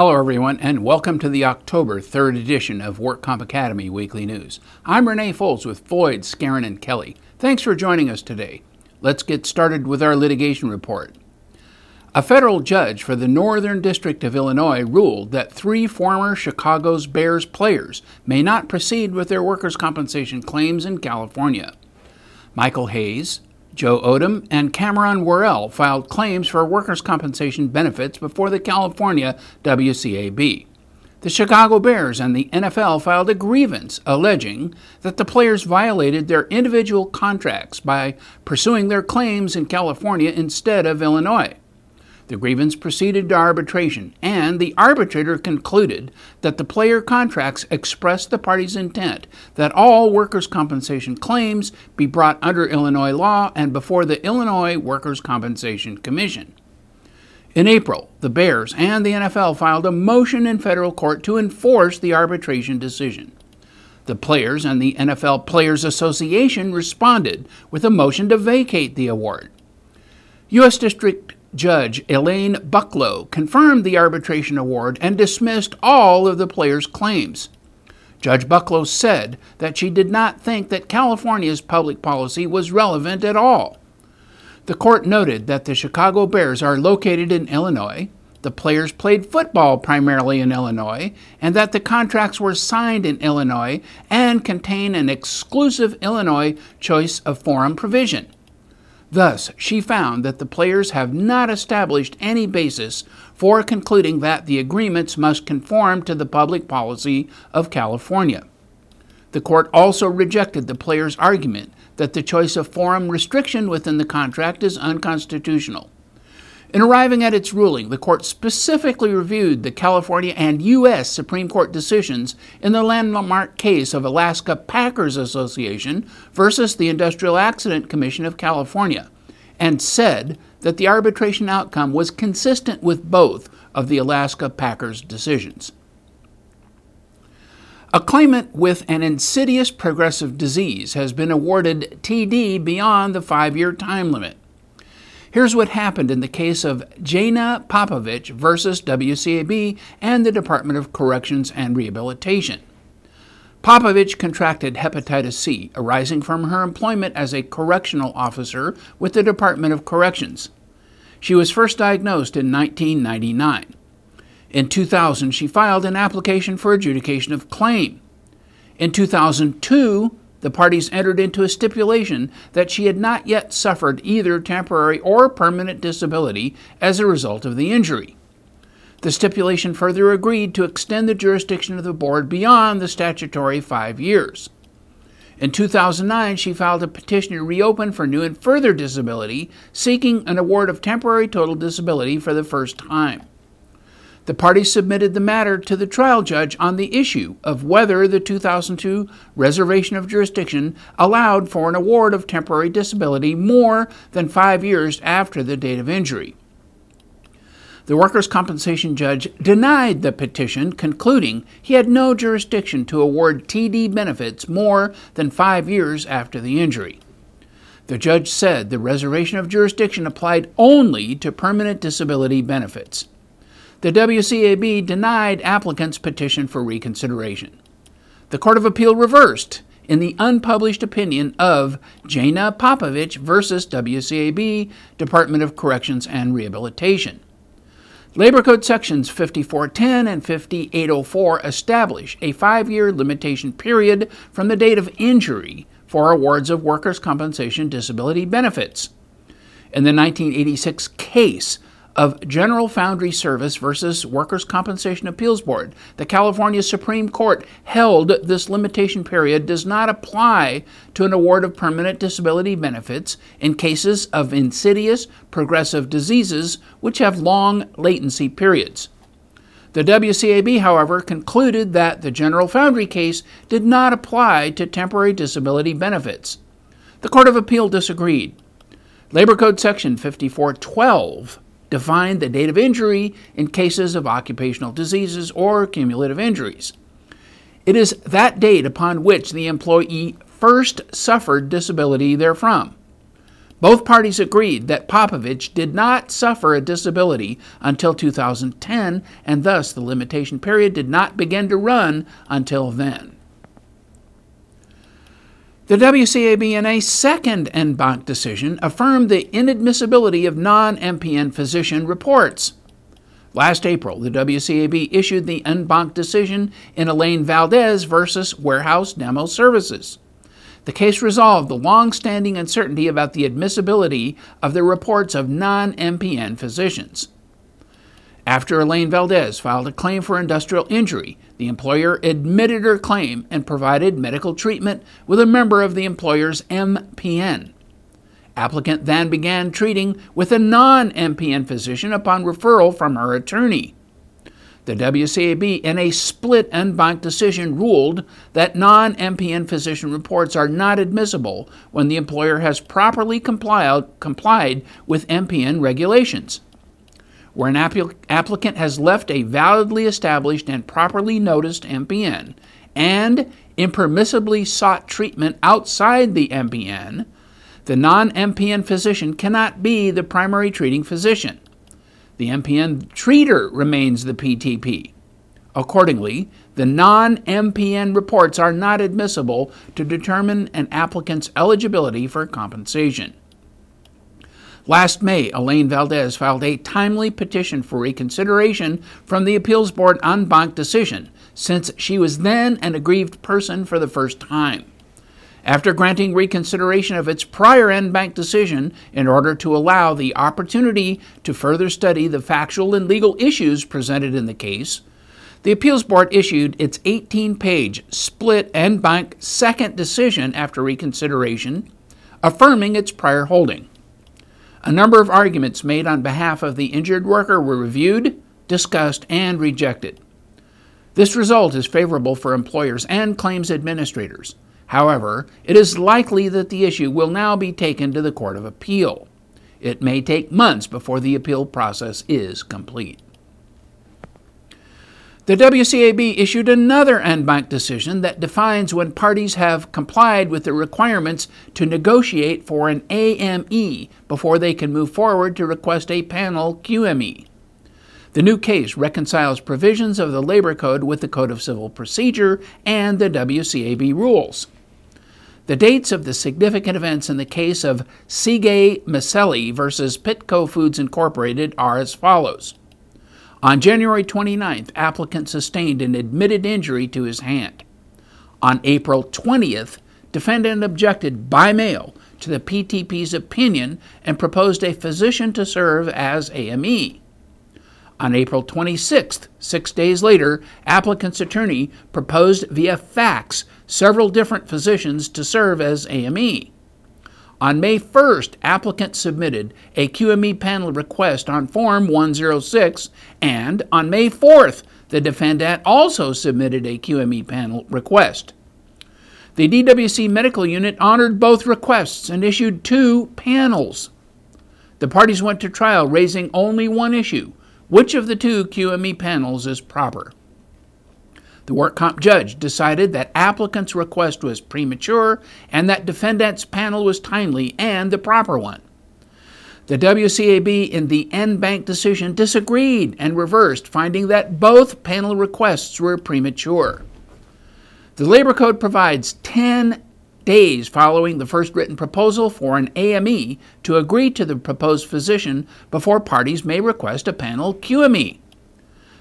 Hello, everyone, and welcome to the October 3rd edition of WorkComp Academy Weekly News. I'm Renee Foles with Floyd, Skeren, and Kelly. Thanks for joining us today. Let's get started with our litigation report. A federal judge for the Northern District of Illinois ruled that three former Chicago's Bears players may not proceed with their workers' compensation claims in California. Michael Haynes, Joe Odom and Cameron Worrell filed claims for workers' compensation benefits before the California WCAB. The Chicago Bears and the NFL filed a grievance alleging that the players violated their individual contracts by pursuing their claims in California instead of Illinois. The grievance proceeded to arbitration, and the arbitrator concluded that the player contracts expressed the parties' intent that all workers' compensation claims be brought under Illinois law and before the Illinois Workers' Compensation Commission. In April, the Bears and the NFL filed a motion in federal court to enforce the arbitration decision. The players and the NFL Players Association responded with a motion to vacate the award. U.S. District Judge Elaine Bucklo confirmed the arbitration award and dismissed all of the players' claims. Judge Bucklo said that she did not think that California's public policy was relevant at all. The court noted that the Chicago Bears are located in Illinois, the players played football primarily in Illinois, and that the contracts were signed in Illinois and contain an exclusive Illinois choice of forum provision. Thus, she found that the players have not established any basis for concluding that the agreements must conform to the public policy of California. The court also rejected the players' argument that the choice of forum restriction within the contract is unconstitutional. In arriving at its ruling, the court specifically reviewed the California and U.S. Supreme Court decisions in the landmark case of Alaska Packers Association versus the Industrial Accident Commission of California and said that the arbitration outcome was consistent with both of the Alaska Packers decisions. A claimant with an insidious progressive disease has been awarded TD beyond the five year time limit. Here's what happened in the case of Jana Popovich versus WCAB and the Department of Corrections and Rehabilitation. Popovich contracted hepatitis C arising from her employment as a correctional officer with the Department of Corrections. She was first diagnosed in 1999. In 2000, she filed an application for adjudication of claim. In 2002, the parties entered into a stipulation that she had not yet suffered either temporary or permanent disability as a result of the injury. The stipulation further agreed to extend the jurisdiction of the board beyond the statutory five years. In 2009, she filed a petition to reopen for new and further disability, seeking an award of temporary total disability for the first time. The parties submitted the matter to the trial judge on the issue of whether the 2002 reservation of jurisdiction allowed for an award of temporary disability more than five years after the date of injury. The workers' compensation judge denied the petition, concluding he had no jurisdiction to award TD benefits more than five years after the injury. The judge said the reservation of jurisdiction applied only to permanent disability benefits the WCAB denied applicants' petition for reconsideration. The Court of Appeal reversed in the unpublished opinion of Jana Popovich versus WCAB, Department of Corrections and Rehabilitation. Labor Code sections 5410 and 5804 establish a five year limitation period from the date of injury for awards of workers' compensation disability benefits. In the 1986 case of General Foundry Service versus Workers' Compensation Appeals Board. The California Supreme Court held this limitation period does not apply to an award of permanent disability benefits in cases of insidious progressive diseases which have long latency periods. The WCAB, however, concluded that the General Foundry case did not apply to temporary disability benefits. The Court of Appeal disagreed. Labor Code Section 5412 define the date of injury in cases of occupational diseases or cumulative injuries. It is that date upon which the employee first suffered disability therefrom. Both parties agreed that Popovich did not suffer a disability until 2010, and thus the limitation period did not begin to run until then. The WCAB, in a second en banc decision, affirmed the inadmissibility of non MPN physician reports. Last April, the WCAB issued the en banc decision in Elaine Valdez versus Warehouse Demo Services. The case resolved the long standing uncertainty about the admissibility of the reports of non MPN physicians. After Elaine Valdez filed a claim for industrial injury, the employer admitted her claim and provided medical treatment with a member of the employer's MPN. Applicant then began treating with a non MPN physician upon referral from her attorney. The WCAB, in a split en banc decision, ruled that non MPN physician reports are not admissible when the employer has properly complied, complied with MPN regulations. Where an applicant has left a validly established and properly noticed MPN and impermissibly sought treatment outside the MPN, the non MPN physician cannot be the primary treating physician. The MPN treater remains the PTP. Accordingly, the non MPN reports are not admissible to determine an applicant's eligibility for compensation. Last May, Elaine Valdez filed a timely petition for reconsideration from the Appeals Board en banc decision, since she was then an aggrieved person for the first time after granting reconsideration of its prior en banc decision in order to allow the opportunity to further study the factual and legal issues presented in the case, the Appeals Board issued its 18 page split en banc second decision after reconsideration, affirming its prior holding. A number of arguments made on behalf of the injured worker were reviewed, discussed, and rejected. This result is favorable for employers and claims administrators. However, it is likely that the issue will now be taken to the Court of Appeal. It may take months before the appeal process is complete. The WCAB issued another en banc decision that defines when parties have complied with the requirements to negotiate for an AME before they can move forward to request a panel QME. The new case reconciles provisions of the Labor Code with the Code of Civil Procedure and the WCAB rules. The dates of the significant events in the case of Sige Messele versus Pitco Foods Incorporated are as follows. On January 29th, applicant sustained an admitted injury to his hand. On April 20th, defendant objected by mail to the PTP's opinion and proposed a physician to serve as AME. On April 26th, six days later, applicant's attorney proposed via fax several different physicians to serve as AME. On May 1st, applicant submitted a QME panel request on Form 106, and on May 4th, the defendant also submitted a QME panel request. The DWC Medical Unit honored both requests and issued two panels. The parties went to trial raising only one issue which of the two QME panels is proper? The work comp judge decided that applicant's request was premature and that defendant's panel was timely and the proper one. The WCAB in the en banc decision disagreed and reversed, finding that both panel requests were premature. The Labor Code provides 10 days following the first written proposal for an AME to agree to the proposed physician before parties may request a panel QME.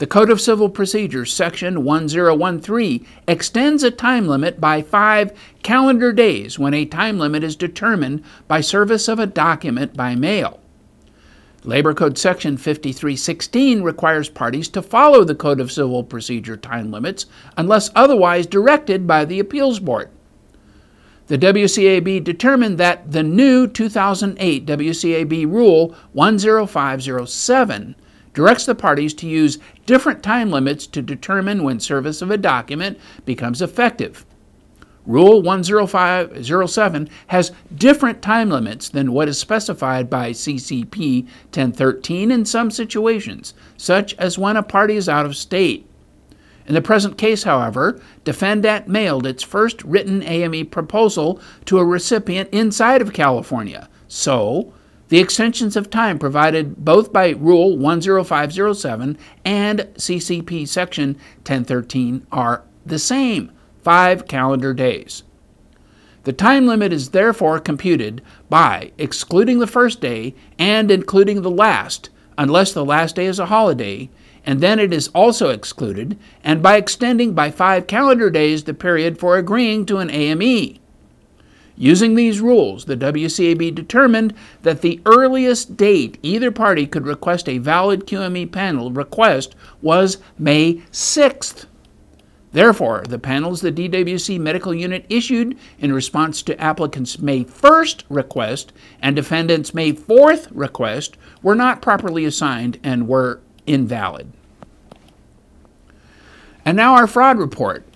The Code of Civil Procedure, Section 1013, extends a time limit by five calendar days when a time limit is determined by service of a document by mail. Labor Code Section 5316 requires parties to follow the Code of Civil Procedure time limits unless otherwise directed by the Appeals Board. The WCAB determined that the new 2008 WCAB Rule 10507 directs the parties to use different time limits to determine when service of a document becomes effective. Rule 10507 has different time limits than what is specified by CCP 1013 in some situations, such as when a party is out of state. In the present case, however, defendant mailed its first written AME proposal to a recipient inside of California, So, the extensions of time provided both by Rule 10507 and CCP Section 1013 are the same five calendar days. The time limit is therefore computed by excluding the first day and including the last, unless the last day is a holiday, and then it is also excluded, and by extending by five calendar days the period for agreeing to an AME. Using these rules, the WCAB determined that the earliest date either party could request a valid QME panel request was May 6th. Therefore, the panels the DWC Medical Unit issued in response to applicants' May 1st request and defendants' May 4th request were not properly assigned and were invalid. And now our fraud report.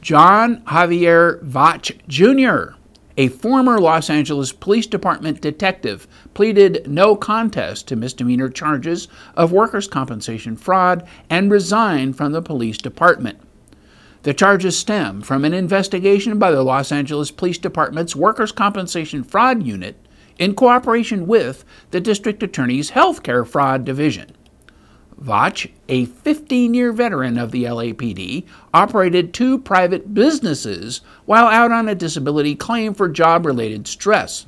John Javier Vach Jr., a former Los Angeles Police Department detective, pleaded no contest to misdemeanor charges of workers' compensation fraud and resigned from the police department. The charges stem from an investigation by the Los Angeles Police Department's Workers' Compensation Fraud Unit in cooperation with the District Attorney's Healthcare Fraud Division. Vach, a 15 year veteran of the LAPD, operated two private businesses while out on a disability claim for job related stress.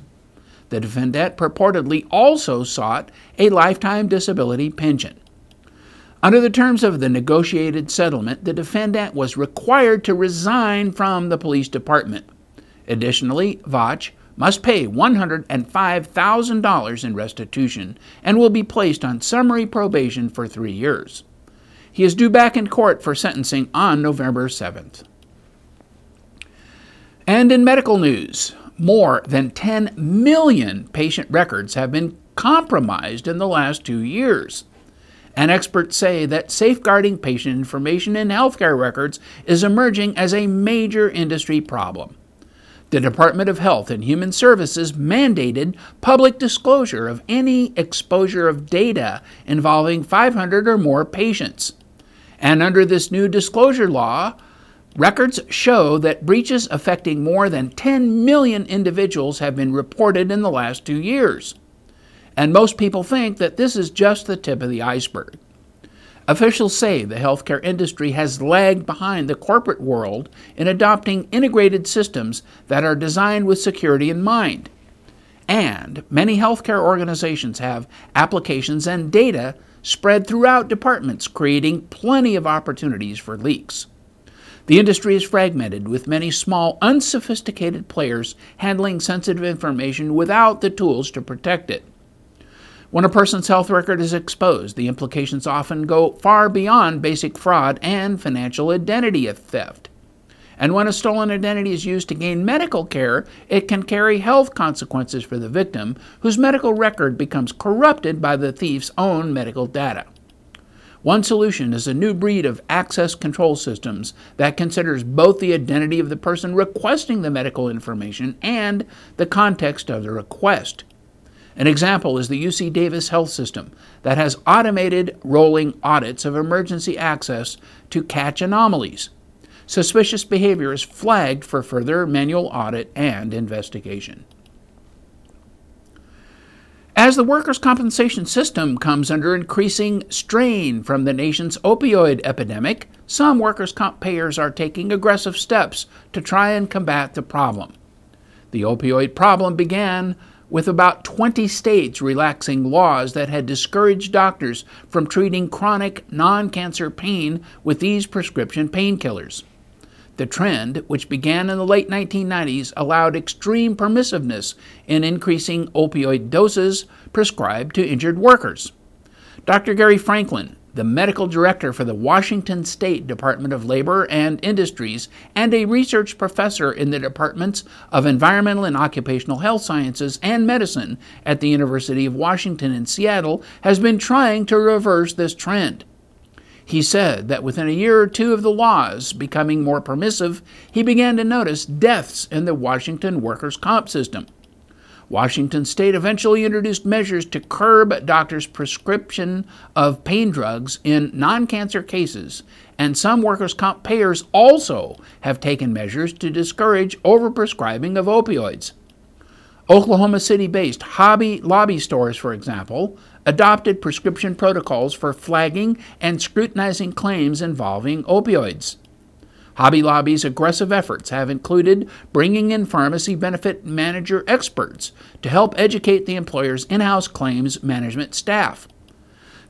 The defendant purportedly also sought a lifetime disability pension. Under the terms of the negotiated settlement, the defendant was required to resign from the police department. Additionally, Vach must pay $105,000 in restitution and will be placed on summary probation for three years. He is due back in court for sentencing on November 7th. And in medical news, more than 10 million patient records have been compromised in the last two years and experts say that safeguarding patient information in healthcare records is emerging as a major industry problem. The Department of Health and Human Services mandated public disclosure of any exposure of data involving 500 or more patients. And under this new disclosure law, records show that breaches affecting more than 10 million individuals have been reported in the last two years and most people think that this is just the tip of the iceberg. Officials say the healthcare industry has lagged behind the corporate world in adopting integrated systems that are designed with security in mind. And many healthcare organizations have applications and data spread throughout departments, creating plenty of opportunities for leaks. The industry is fragmented, with many small, unsophisticated players handling sensitive information without the tools to protect it. When a person's health record is exposed, the implications often go far beyond basic fraud and financial identity theft. And when a stolen identity is used to gain medical care, it can carry health consequences for the victim, whose medical record becomes corrupted by the thief's own medical data. One solution is a new breed of access control systems that considers both the identity of the person requesting the medical information and the context of the request. An example is the UC Davis Health System that has automated rolling audits of emergency access to catch anomalies. Suspicious behavior is flagged for further manual audit and investigation. As the workers' compensation system comes under increasing strain from the nation's opioid epidemic, some workers' comp payers are taking aggressive steps to try and combat the problem. The opioid problem began with about 20 states relaxing laws that had discouraged doctors from treating chronic non cancer pain with these prescription painkillers. The trend, which began in the late 1990s, allowed extreme permissiveness in increasing opioid doses prescribed to injured workers. Dr. Gary Franklin, the medical director for the Washington State Department of Labor and Industries, and a research professor in the departments of Environmental and Occupational Health Sciences and Medicine at the University of Washington in Seattle, has been trying to reverse this trend. He said that within a year or two of the laws becoming more permissive, he began to notice deaths in the Washington workers' comp system. Washington state eventually introduced measures to curb doctors' prescription of pain drugs in non cancer cases, and some workers' comp payers also have taken measures to discourage overprescribing of opioids. Oklahoma City based Hobby Lobby stores, for example, adopted prescription protocols for flagging and scrutinizing claims involving opioids. Hobby Lobby's aggressive efforts have included bringing in pharmacy benefit manager experts to help educate the employer's in house claims management staff.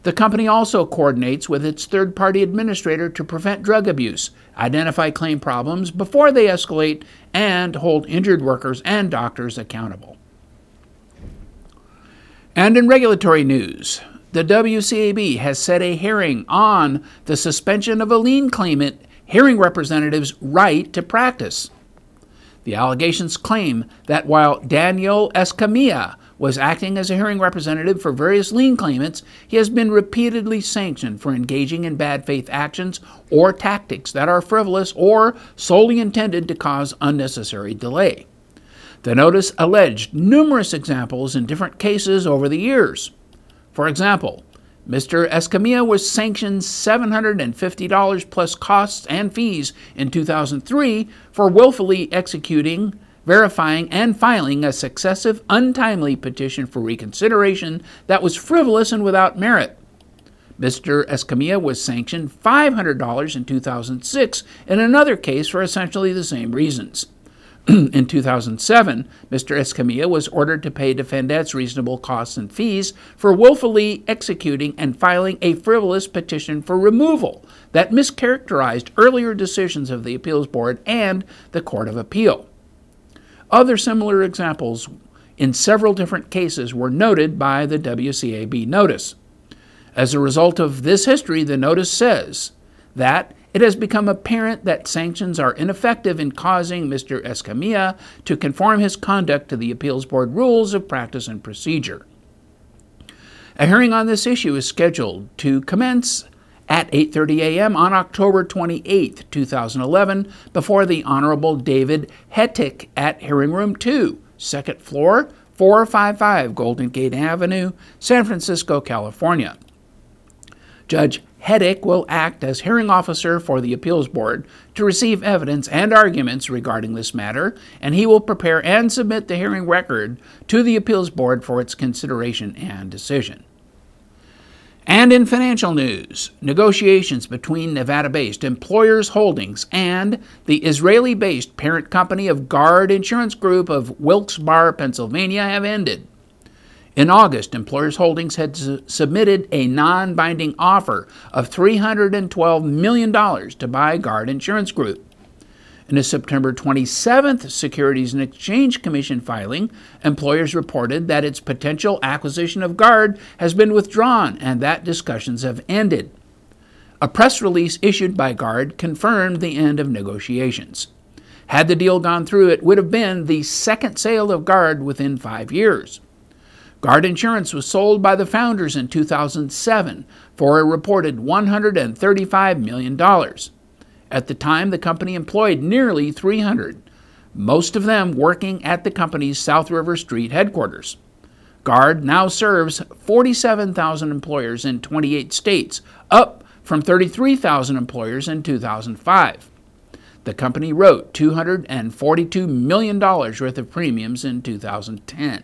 The company also coordinates with its third party administrator to prevent drug abuse, identify claim problems before they escalate, and hold injured workers and doctors accountable. And in regulatory news, the WCAB has set a hearing on the suspension of a lien claimant hearing representatives' right to practice. The allegations claim that while Daniel Escamilla was acting as a hearing representative for various lien claimants, he has been repeatedly sanctioned for engaging in bad faith actions or tactics that are frivolous or solely intended to cause unnecessary delay. The notice alleged numerous examples in different cases over the years. For example, Mr. Escamilla was sanctioned $750 plus costs and fees in 2003 for willfully executing verifying and filing a successive untimely petition for reconsideration that was frivolous and without merit. Mr. Escamilla was sanctioned $500 in 2006 in another case for essentially the same reasons. in 2007, Mr. Escamilla was ordered to pay defendants reasonable costs and fees for willfully executing and filing a frivolous petition for removal that mischaracterized earlier decisions of the Appeals Board and the Court of Appeal. Other similar examples in several different cases were noted by the WCAB notice. As a result of this history, the notice says that it has become apparent that sanctions are ineffective in causing Mr. Escamilla to conform his conduct to the Appeals Board rules of practice and procedure. A hearing on this issue is scheduled to commence at 8:30 a.m. on October 28, 2011, before the Honorable David Hettick at Hearing Room 2, second floor, 455 Golden Gate Avenue, San Francisco, California. Judge Hettick will act as hearing officer for the Appeals Board to receive evidence and arguments regarding this matter, and he will prepare and submit the hearing record to the Appeals Board for its consideration and decision. And in financial news, negotiations between Nevada based Employers Holdings and the Israeli based parent company of Guard Insurance Group of Wilkes-Barre, Pennsylvania have ended. In August, Employers Holdings had su- submitted a non binding offer of $312 million to buy Guard Insurance Group. In a September 27th Securities and Exchange Commission filing, employers reported that its potential acquisition of Guard has been withdrawn and that discussions have ended. A press release issued by Guard confirmed the end of negotiations. Had the deal gone through, it would have been the second sale of Guard within five years. Guard Insurance was sold by the founders in 2007 for a reported $135 million. At the time, the company employed nearly 300, most of them working at the company's South River Street headquarters. Guard now serves 47,000 employers in 28 states, up from 33,000 employers in 2005. The company wrote $242 million worth of premiums in 2010.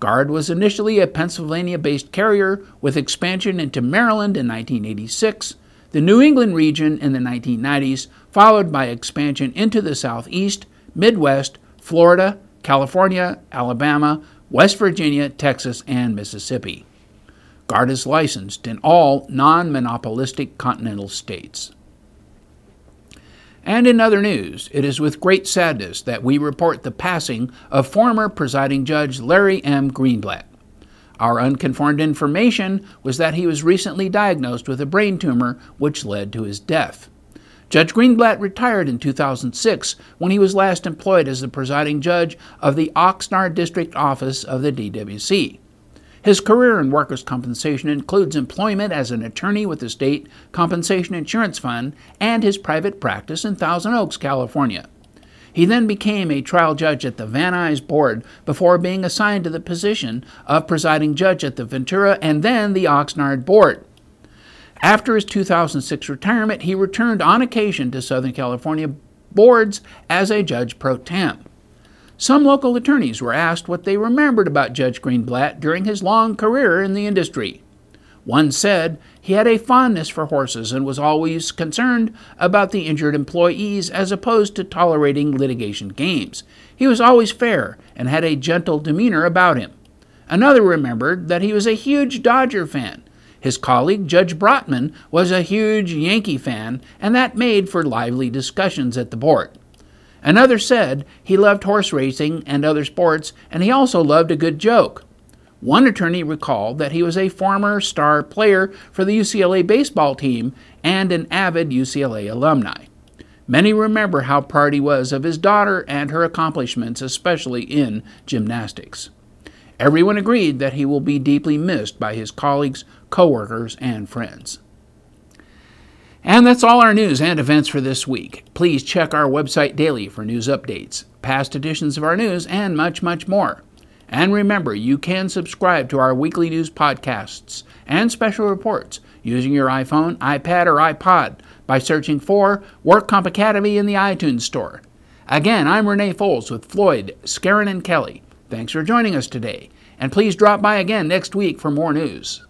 Guard was initially a Pennsylvania based carrier with expansion into Maryland in 1986 the New England region in the 1990s, followed by expansion into the Southeast, Midwest, Florida, California, Alabama, West Virginia, Texas, and Mississippi. Guard is licensed in all non monopolistic continental states. And in other news, it is with great sadness that we report the passing of former presiding judge Larry M. Greenblatt. Our unconfirmed information was that he was recently diagnosed with a brain tumor, which led to his death. Judge Greenblatt retired in 2006 when he was last employed as the presiding judge of the Oxnard District Office of the DWC. His career in workers' compensation includes employment as an attorney with the State Compensation Insurance Fund and his private practice in Thousand Oaks, California. He then became a trial judge at the Van Nuys Board before being assigned to the position of presiding judge at the Ventura and then the Oxnard Board. After his 2006 retirement, he returned on occasion to Southern California boards as a judge pro tem. Some local attorneys were asked what they remembered about Judge Greenblatt during his long career in the industry. One said he had a fondness for horses and was always concerned about the injured employees as opposed to tolerating litigation games. He was always fair and had a gentle demeanor about him. Another remembered that he was a huge Dodger fan. His colleague, Judge Brotman, was a huge Yankee fan, and that made for lively discussions at the board. Another said he loved horse racing and other sports, and he also loved a good joke. One attorney recalled that he was a former star player for the UCLA baseball team and an avid UCLA alumni. Many remember how proud he was of his daughter and her accomplishments, especially in gymnastics. Everyone agreed that he will be deeply missed by his colleagues, coworkers, and friends. And that's all our news and events for this week. Please check our website daily for news updates, past editions of our news, and much, much more. And remember, you can subscribe to our weekly news podcasts and special reports using your iPhone, iPad, or iPod by searching for WorkComp Academy in the iTunes Store. Again, I'm Renee Foles with Floyd, Skeren, and Kelly. Thanks for joining us today, and please drop by again next week for more news.